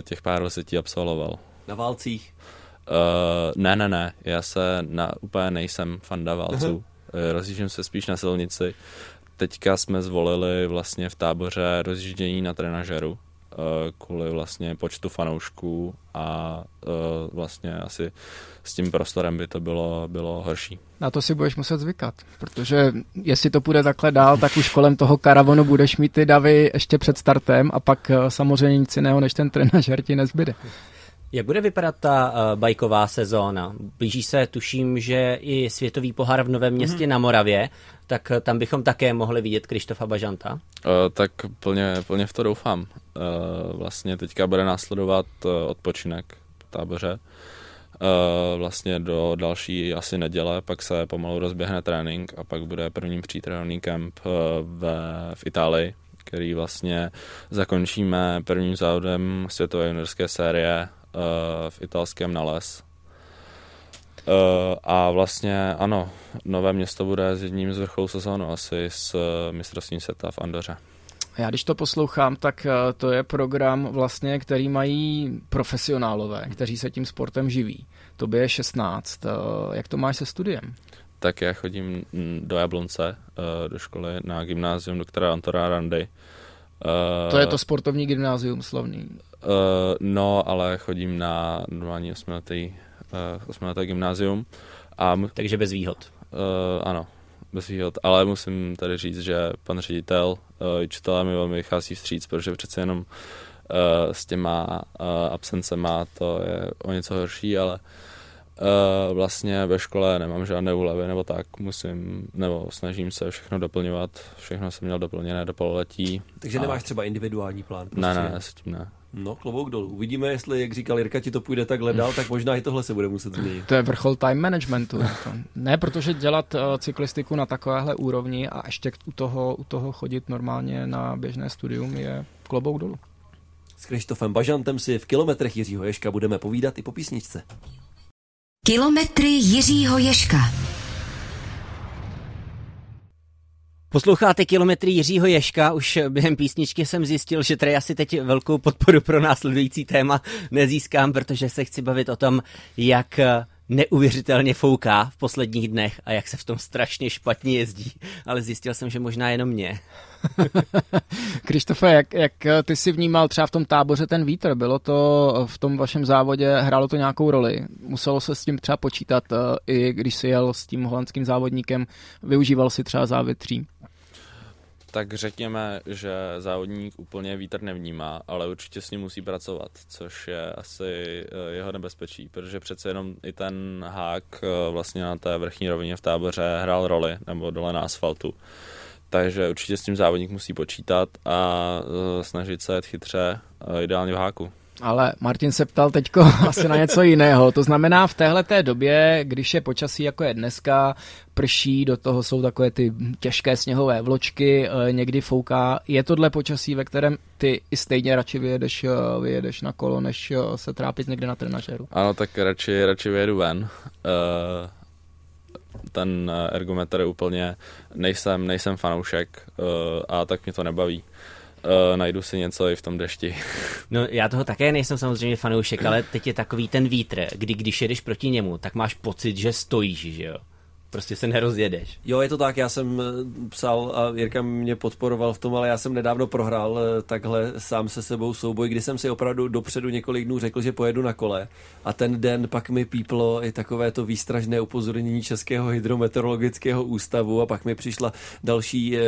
těch pár desetí absolvoval. Na válcích? Uh, ne, ne, ne, já se na, úplně nejsem fanda válců. Rozjíždím se spíš na silnici teďka jsme zvolili vlastně v táboře rozjíždění na trenažeru eh, kvůli vlastně počtu fanoušků a eh, vlastně asi s tím prostorem by to bylo, bylo horší. Na to si budeš muset zvykat, protože jestli to půjde takhle dál, tak už kolem toho karavanu budeš mít ty davy ještě před startem a pak eh, samozřejmě nic jiného než ten trenažer ti nezbyde. Jak bude vypadat ta uh, bajková sezóna? Blíží se, tuším, že i světový pohár v Novém městě mm-hmm. na Moravě, tak uh, tam bychom také mohli vidět Krištofa Bažanta. Uh, tak plně, plně v to doufám. Uh, vlastně teďka bude následovat uh, odpočinek v táboře. Uh, vlastně do další asi neděle, pak se pomalu rozběhne trénink a pak bude první přípravný kemp uh, ve, v Itálii, který vlastně zakončíme prvním závodem světové juniorské série Eh, v italském nales. Uh, a vlastně ano, Nové město bude s jedním z vrcholů sezónu, asi s uh, mistrovstvím světa v Andoře. Já když to poslouchám, tak to je program vlastně, který mají profesionálové, kteří se tím sportem živí. To by je 16. Jak to máš se studiem? Tak já chodím do Jablonce, do školy na gymnázium doktora Antora Randy. To je to sportovní gymnázium slavný. Uh, no, ale chodím na normální osmiletý, uh, osmileté gymnázium. A m- Takže bez výhod. Uh, ano, bez výhod, ale musím tady říct, že pan ředitel uh, učitelé mi velmi vychází vstříc, protože přece jenom uh, s těma uh, absencema to je o něco horší, ale Uh, vlastně ve škole nemám žádné úlevy nebo tak, musím, nebo snažím se všechno doplňovat, všechno jsem měl doplněné do pololetí. Takže a... nemáš třeba individuální plán? Prostě. Ne, ne, s tím ne. No, klobouk dolů. Uvidíme, jestli, jak říkal Jirka, ti to půjde takhle dál, tak možná i tohle se bude muset změnit. To je vrchol time managementu. ne, protože dělat uh, cyklistiku na takovéhle úrovni a ještě u toho, u toho chodit normálně na běžné studium je klobouk dolů. S Krištofem Bažantem si v kilometrech Jiřího Ješka budeme povídat i po písničce. Kilometry Jiřího Ješka. Posloucháte kilometry Jiřího Ješka, už během písničky jsem zjistil, že tady asi teď velkou podporu pro následující téma nezískám, protože se chci bavit o tom, jak neuvěřitelně fouká v posledních dnech a jak se v tom strašně špatně jezdí, ale zjistil jsem, že možná jenom mě. Krištofe, jak, jak ty si vnímal třeba v tom táboře ten vítr? Bylo to v tom vašem závodě, hrálo to nějakou roli? Muselo se s tím třeba počítat, eh, i když si jel s tím holandským závodníkem, využíval si třeba závětří? Tak řekněme, že závodník úplně vítr nevnímá, ale určitě s ním musí pracovat, což je asi eh, jeho nebezpečí, protože přece jenom i ten hák eh, vlastně na té vrchní rovině v táboře hrál roli, nebo dole na asfaltu. takže určitě s tím závodník musí počítat a uh, snažit se jet chytře, ideálně v háku. Ale Martin se ptal teďko asi na něco jiného. To znamená v téhle té době, když je počasí jako je dneska, prší, do toho jsou takové ty těžké sněhové vločky, eh, někdy fouká. Je tohle počasí, ve kterém ty i stejně radši vyjedeš, eh, vyjedeš na kolo, než eh, se trápit někde na trenažéru? Ano, tak radši, radši vyjedu ven. ten ergometr úplně nejsem, nejsem fanoušek a tak mě to nebaví uh, najdu si něco i v tom dešti. No já toho také nejsem samozřejmě fanoušek, ale teď je takový ten vítr, kdy když jedeš proti němu, tak máš pocit, že stojíš, že jo? Prostě se nerozjedeš. Jo, je to tak, já jsem eh, psal a Jirka mě podporoval v tom, ale já jsem nedávno prohrál eh, takhle sám se sebou souboj, kdy jsem si opravdu dopředu několik dnů řekl, že pojedu na kole a ten den pak mi píplo i takové to výstražné upozornění Českého hydrometeorologického ústavu a pak mi přišla další e,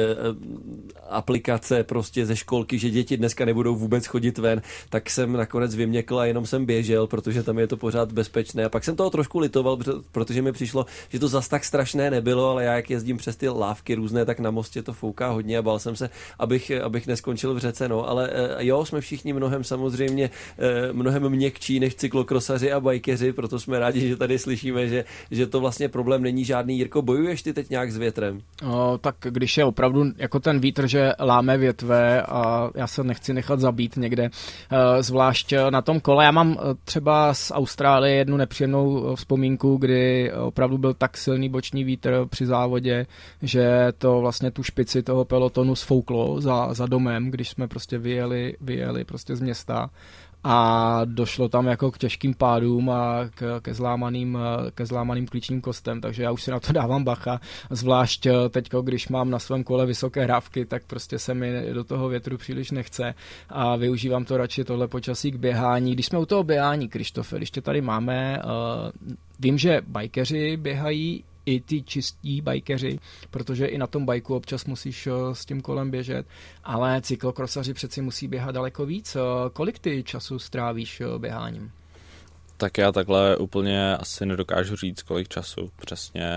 aplikace prostě ze školky, že děti dneska nebudou vůbec chodit ven, tak jsem nakonec vyměkl a jenom jsem běžel, protože tam je to pořád bezpečné a pak jsem toho trošku litoval, protože mi přišlo, že to zas tak strašné nebylo, ale já jak jezdím přes ty lávky různé, tak na mostě to fouká hodně a bál jsem se, abych, abych neskončil v řece. No. Ale eh, jo, jsme všichni mnohem samozřejmě eh, mnohem měkčí než cyklokrosaři a bajkeři, proto jsme rádi, že tady slyšíme, že, že to vlastně problém není žádný. Jirko, bojuješ ty teď nějak s větrem? O, tak když je opravdu jako ten vítr, že láme větve a já se nechci nechat zabít někde, eh, zvlášť na tom kole. Já mám třeba z Austrálie jednu nepříjemnou vzpomínku, kdy opravdu byl tak silný boční vítr při závodě, že to vlastně tu špici toho pelotonu sfouklo za, za domem, když jsme prostě vyjeli, vyjeli prostě z města. A došlo tam jako k těžkým pádům a k, ke, zlámaným, ke zlámaným klíčním kostem, takže já už si na to dávám bacha, zvlášť teď, když mám na svém kole vysoké hrávky, tak prostě se mi do toho větru příliš nechce. A využívám to radši tohle počasí k běhání. Když jsme u toho běhání, Krištofe, když tě tady máme, uh, vím, že bajkeři běhají i ty čistí bajkeři, protože i na tom bajku občas musíš eh, s tím kolem běžet, ale cyklokrosaři přeci musí běhat daleko víc. Eh, kolik ty času strávíš eh, běháním? Tak já takhle úplně asi nedokážu říct, kolik času přesně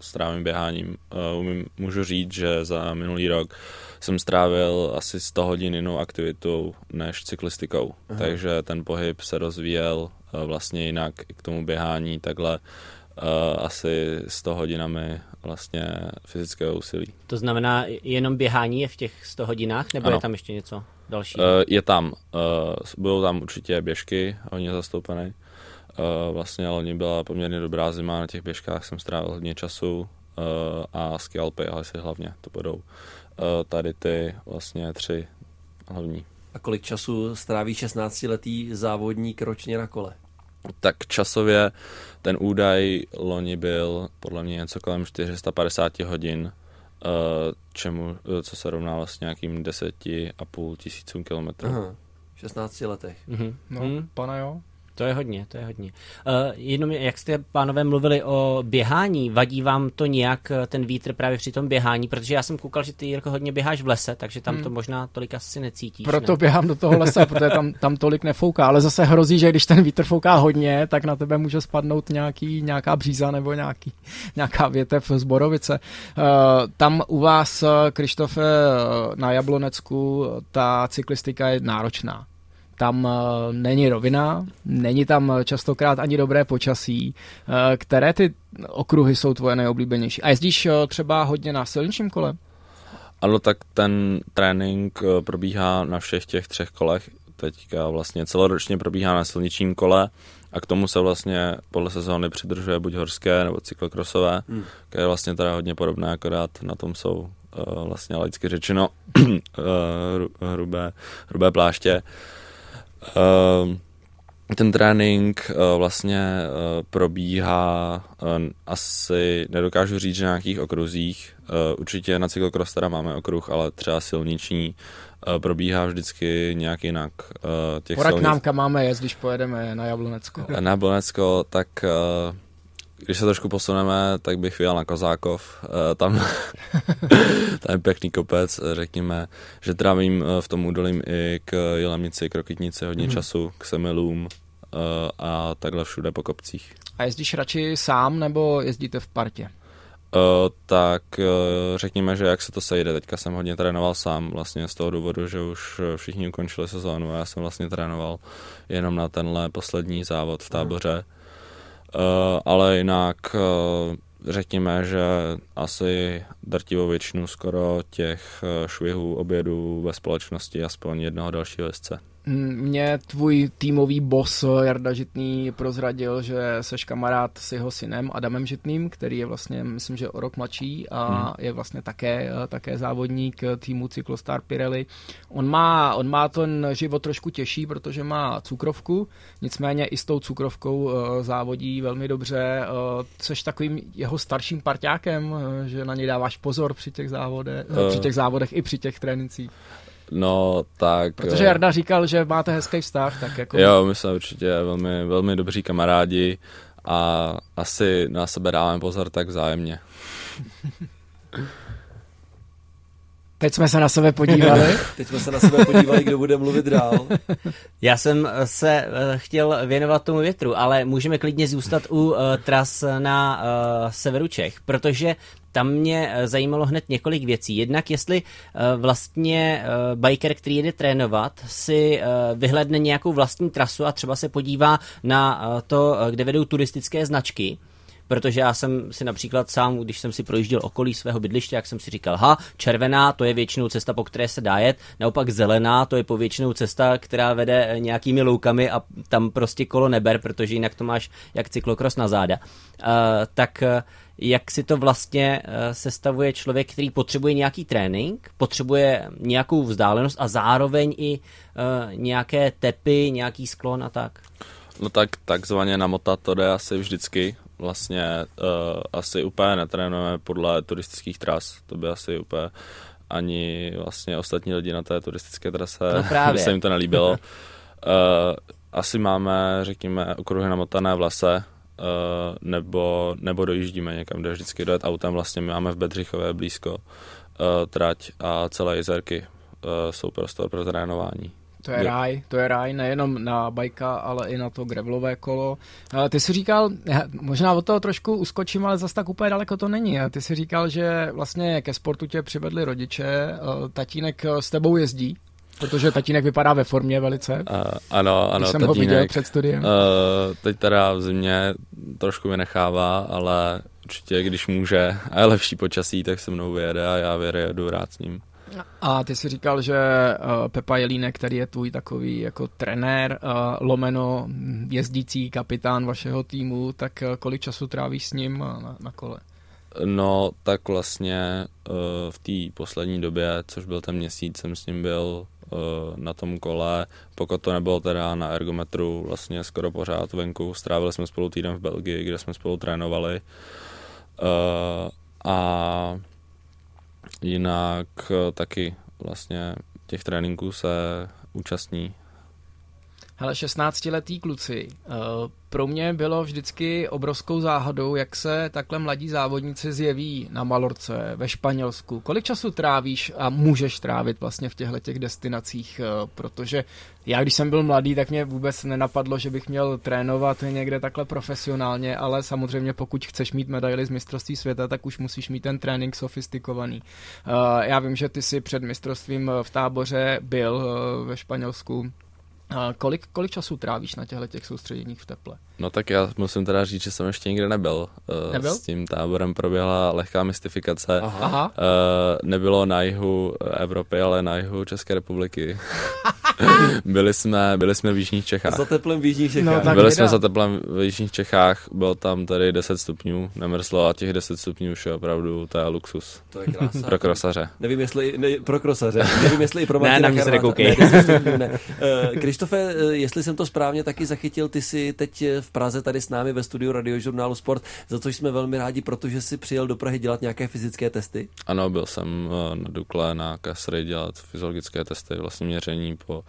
strávím běháním. Umím, můžu říct, že za minulý rok jsem strávil asi 100 hodin jinou aktivitou než cyklistikou. Aha. Takže ten pohyb se rozvíjel vlastně jinak k tomu běhání takhle asi 100 hodinami vlastně fyzického úsilí. To znamená, jenom běhání je v těch 100 hodinách, nebo ano. je tam ještě něco dalšího? Uh, je tam. Uh, budou tam určitě běžky, hodně zastoupené. Uh, vlastně loni byla poměrně dobrá zima, na těch běžkách jsem strávil hodně času uh, a skialpy asi hlavně to budou uh, tady ty vlastně tři hlavní. A kolik času stráví 16-letý závodník ročně na kole? Tak časově ten údaj loni byl podle mě něco kolem 450 hodin, eh, čemu, eh, co se rovná vlastně nějakým 10,5 tisícům kilometrů. Aha, 16 letech. Mm-hmm. No, mm. pana jo. To je hodně, to je hodně. Uh, jenom jak jste, pánové, mluvili o běhání, vadí vám to nějak eh, ten vítr právě při tom běhání, protože já jsem koukal, že ty Jirko hodně běháš v lese, takže tam hmm. to možná tolik asi necítíš. Proto ne? běhám do toho lesa, protože tam, tam tolik nefouká, ale zase hrozí, že když ten vítr fouká hodně, tak na tebe může spadnout nějaký, nějaká bříza nebo nějaký, nějaká větev z borovice. Uh, tam u vás, Krištofe, na Jablonecku ta cyklistika je náročná tam eh, není rovina, není tam častokrát ani dobré počasí. Eh, které ty okruhy jsou tvoje nejoblíbenější? A jezdíš eh, třeba hodně na silničním kole? Ano, tak ten trénink probíhá na všech těch třech kolech. Teďka vlastně celoročně probíhá na silničním kole a k tomu se vlastně podle sezóny přidržuje buď horské nebo cyklokrosové, hmm. které je vlastně teda hodně podobné, akorát na tom jsou uh, vlastně laicky řečeno uh, hrubé, hrubé pláště. Uh, ten trénink uh, vlastně uh, probíhá uh, asi, nedokážu říct, že na nějakých okruzích. Určitě na cyklokros teda máme okruh, ale třeba silniční probíhá vždycky nějak jinak. Těch Poraď silnic... nám, kam máme jet, když pojedeme na Jablonecko. Na Jablonecko, tak když se trošku posuneme, tak bych vyjel na Kozákov. Eh, tam, tam je pěkný kopec, řekněme, že trávím eh, v tom údolím i k Jelemnici, k Rokitnici hodně mm. času, k Semilům eh, a takhle všude po kopcích. A jezdíš radši sám nebo jezdíte v partě? Uh, tak uh, řekněme, že jak se to sejde. Teďka jsem hodně trénoval sám, vlastně z toho důvodu, že už všichni ukončili sezónu a já jsem vlastně trénoval jenom na tenhle poslední závod v táboře. Uh, ale jinak uh, řekněme, že asi drtivou většinu skoro těch švihů obědů ve společnosti aspoň jednoho dalšího jezdce. Mě tvůj týmový boss Jarda Žitný prozradil, že seš kamarád s jeho synem Adamem Žitným, který je vlastně, myslím, že o rok mladší a hmm. je vlastně také, také závodník týmu Cyclostar Pirelli. On má, on má ten život trošku těžší, protože má cukrovku, nicméně i s tou cukrovkou eh, závodí velmi dobře. Eh, seš takovým jeho starším parťákem, eh, že na něj dáváš pozor při těch závodech, uh. při těch závodech i při těch trénincích. No, tak... Protože Jarda říkal, že máte hezký vztah, tak jako... Jo, my jsme určitě velmi, velmi dobří kamarádi a asi na sebe dáváme pozor tak vzájemně. Teď jsme se na sebe podívali. Teď jsme se na sebe podívali, kdo bude mluvit dál. Já jsem se eh, chtěl věnovat tomu větru, ale můžeme klidně zůstat u uh, tras na uh, severu Čech, protože tam mě zajímalo hned několik věcí. Jednak jestli vlastně biker, který jede trénovat, si vyhledne nějakou vlastní trasu a třeba se podívá na to, kde vedou turistické značky protože já jsem si například sám, když jsem si projížděl okolí svého bydliště, jak jsem si říkal, ha, červená, to je většinou cesta, po které se dá jet, naopak zelená, to je povětšinou cesta, která vede eh, nějakými loukami a tam prostě kolo neber, protože jinak to máš jak cyklokros na záda. Uh, tak uh, jak si to vlastně uh, sestavuje člověk, který potřebuje nějaký trénink, potřebuje nějakou vzdálenost a zároveň i uh, nějaké tepy, nějaký sklon a tak? No tak takzvaně namotat to jde asi vždycky vlastně uh, asi úplně netrénujeme podle turistických tras. To by asi úplně ani vlastně ostatní lidi na té turistické trase no právě. by se jim to nelíbilo. uh, asi máme, řekněme, okruhy namotané v lese, nebo, nebo dojíždíme někam, kde vždycky dojet autem. Vlastně my máme v Bedřichově blízko uh, trať a celé jezerky uh, jsou prostor pro trénování. To je ráj, to je ráj nejenom na bajka, ale i na to gravelové kolo. Ty si říkal, možná od toho trošku uskočím, ale zase tak úplně daleko to není. Ty si říkal, že vlastně ke sportu tě přivedli rodiče, tatínek s tebou jezdí, Protože tatínek vypadá ve formě velice. Uh, ano, ano, Když jsem tatínek, ho viděl před studiem. Uh, teď teda v zimě trošku mi nechává, ale určitě, když může a je lepší počasí, tak se mnou vyjede a já vyjedu rád s ním. A ty si říkal, že uh, Pepa Jelínek, který je tvůj takový jako trenér, uh, lomeno jezdící kapitán vašeho týmu, tak uh, kolik času trávíš s ním na, na kole? No, tak vlastně uh, v té poslední době, což byl ten měsíc, jsem s ním byl uh, na tom kole, pokud to nebylo teda na ergometru, vlastně skoro pořád venku. Strávili jsme spolu týden v Belgii, kde jsme spolu trénovali. Uh, a Jinak eh, taky vlastně těch tréninků se účastní. Hele, 16-letý kluci, eh, pro mě bylo vždycky obrovskou záhadou, jak se takhle mladí závodníci zjeví na Malorce, ve Španělsku. Kolik času trávíš a můžeš trávit vlastně v těchto těch destinacích, eh, protože já když jsem byl mladý, tak mě vůbec nenapadlo, že bych měl trénovat někde takhle profesionálně, ale samozřejmě pokud chceš mít medaily z mistrovství světa, tak už musíš mít ten trénink sofistikovaný. Eh, já vím, že ty si před mistrovstvím v táboře byl ve Španělsku Kolik, kolik času trávíš na těchto těch soustředěních v teple? No tak já musím teda říct, že jsem ještě nikde nebyl. Eh, nebyl? S tím táborem proběhla lehká mystifikace. Aha. Eh, nebylo na jihu Evropy, ale na jihu České republiky. byli, jsme, byli jsme v Jižních Čechách. Za teplem v Jižních Čechách. No, byli jsme za teplem v Jižních Čechách, bylo tam tady 10 stupňů, nemrzlo a těch 10 stupňů už je opravdu, to je luxus. To je krása. pro krosaře. Nevím, jestli, ne, pro krosaře, nevím, jestli i pro Martina Ne, na mě se nekoukej. Ne, ne. Uh, Krištofe, jestli jsem to správně taky zachytil, ty jsi teď v Praze tady s námi ve studiu radiožurnálu Sport, za což jsme velmi rádi, protože jsi přijel do Prahy dělat nějaké fyzické testy. Ano, byl jsem uh, na Dukle na Kasry dělat fyziologické testy, vlastně měření po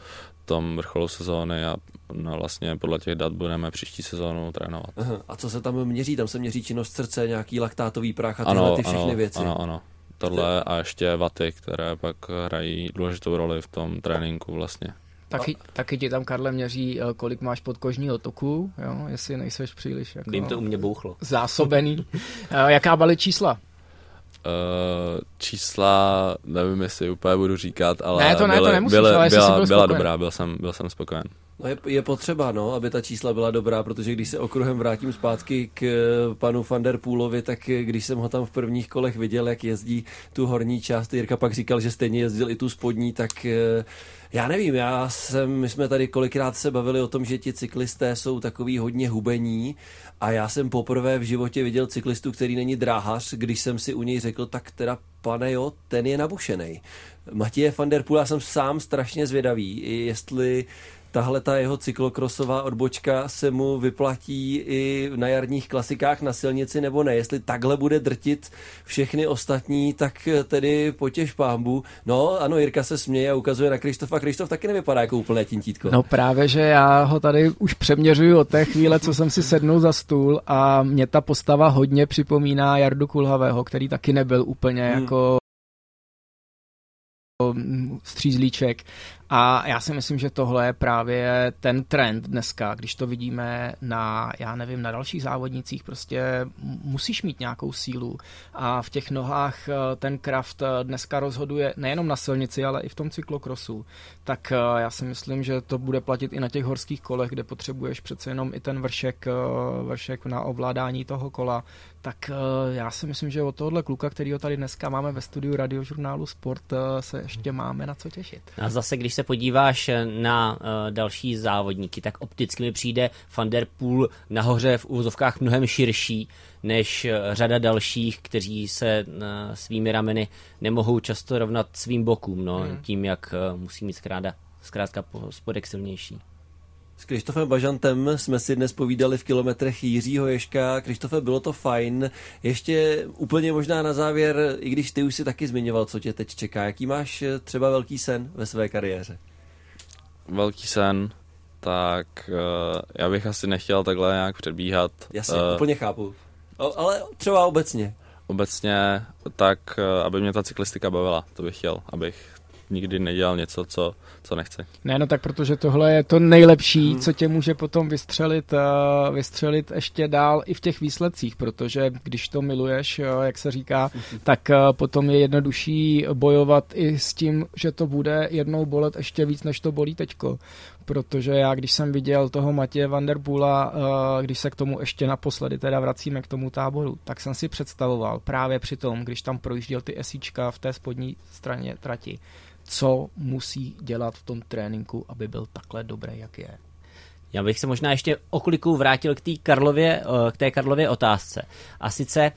tom vrcholu sezóny a no vlastně podle těch dat budeme příští sezónu trénovat. Aha. A co se tam měří? Tam se měří činnost srdce, nějaký laktátový prach a tyhle ano, ty všechny ano, věci. Ano, ano. Tohle a ještě vaty, které pak hrají důležitou roli v tom tréninku vlastně. Taky, taky ti tam, Karle, měří, eh, kolik máš podkožního toku, jo? jestli nejseš příliš jako, jim to u mě bouchlo. zásobený. Eh, jaká balit čísla? Uh, čísla, nevím, jestli úplně budu říkat, ale Ne, to ne, to byly, nemusíš, byly, ale byla, byla spokojen. dobrá, byl jsem, byl jsem spokojen. No je, je potřeba, no, aby ta čísla byla dobrá, protože když se okruhem vrátím zpátky k eh, panu Van der Poolovi, tak eh, když jsem ho tam v prvních kolech viděl, jak jezdí tu horní část, Jirka pak říkal, že stejně jezdil i tu spodní, tak eh, já nevím, já jsem, my jsme tady kolikrát se bavili o tom, že ti cyklisté jsou takový hodně hubení a já jsem poprvé v životě viděl cyklistu, který není dráhař, když jsem si u něj řekl, tak teda pane jo, ten je nabušený. Matěje van der Poel, já jsem sám strašně zvědavý, jestli tahle ta jeho cyklokrosová odbočka se mu vyplatí i na jarních klasikách na silnici nebo ne. Jestli takhle bude drtit všechny ostatní, tak tedy potěž pámbu. No ano, Jirka se směje a ukazuje na Krištofa. Krištof taky nevypadá jako úplné tintítko. No právě, že já ho tady už přeměřuju od té chvíle, co jsem si sednul za stůl a mě ta postava hodně připomíná Jardu Kulhavého, který taky nebyl úplně Hmm. jako střízlíček. A já si myslím, že tohle je právě ten trend dneska, když to vidíme na, já nevím, na dalších závodnicích, prostě musíš mít nějakou sílu a v těch nohách eh, ten kraft eh, dneska rozhoduje nejenom na silnici, ale i v tom cyklokrosu. Tak eh, já si myslím, že to bude platit i na těch horských kolech, kde potřebuješ přece jenom i ten vršek, vršek na ovládání toho kola. Tak já si myslím, že od tohohle kluka, kterýho tady dneska máme ve studiu radiožurnálu Sport, se ještě máme na co těšit. A zase, když se podíváš na uh, další závodníky, tak opticky mi přijde Van der Poel nahoře v úvozovkách mnohem širší než eh, řada dalších, kteří se svými rameny nemohou často rovnat svým bokům, no, hmm. tím, jak musí mít zkrátka, zkrátka po- spodek silnější. S Krištofem Bažantem jsme si dnes povídali v kilometrech Jiřího Ješka. Krištofe, bylo to fajn. Ještě úplně možná na závěr, i když ty už si taky zmiňoval, co tě teď čeká. Jaký máš eh, třeba velký sen ve své kariéře? Velký sen, tak uh, já bych asi nechtěl takhle nějak předbíhat. Jasně, Eh, úplně chápu. O, ale třeba obecně. Obecně tak, eh, aby mě ta cyklistika bavila, to bych chtěl, abych nikdy nedělal něco, co, co nechci. Ne, no tak protože tohle je to nejlepší, co tě může potom vystřelit, eh, vystřelit ještě dál i v těch výsledcích, protože když to miluješ, jak se říká, tak eh, potom je jednodušší bojovat i s tím, že to bude jednou bolet ještě víc, než to bolí teďko. Protože já, když jsem viděl toho Matěje Van der eh, když se k tomu ještě naposledy teda vracíme k tomu táboru, tak jsem si představoval právě při tom, když tam projížděl ty esíčka v té spodní straně trati, co musí dělat v tom tréninku, aby byl takhle dobrý, jak je. Já bych se možná ještě okolikou vrátil k té Karlově, eh, k té Karlově otázce. A sice,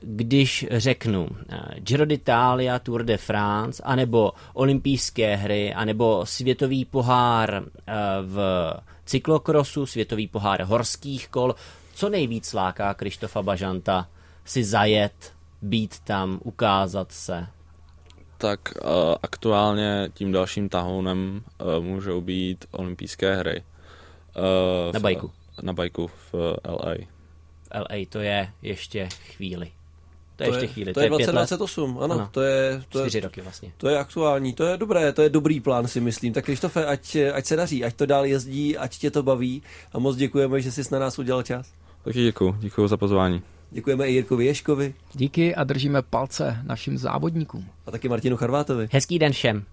když řeknu eh, Giro d'Italia, Tour de France, anebo olympijské hry, anebo světový pohár eh, v cyklokrosu, světový pohár horských kol, co nejvíc láká Krištofa Bažanta si zajet, být tam, ukázat se? Tak aktuálně tím dalším tahounem můžou být olympijské hry. Na bajku. Na bajku v uh, LA. LA to je ještě chvíli. To je To ještě je, chvíli. to je pět let, 2028, ano, Ano. to je, to je, roky vlastně. to je aktuální, to je dobré, to je dobrý plán si myslím. Tak Krištofe, ať, ať se daří, ať to dál jezdí, ať tě to baví a moc děkujeme, že jsi na nás udělal čas. Taky děkuji, děkuji za pozvání. Děkujeme i Jirkovi Ješkovi Díky a držíme palce našim závodníkům. a taky Martinu Charvátovi. Hezký den všem.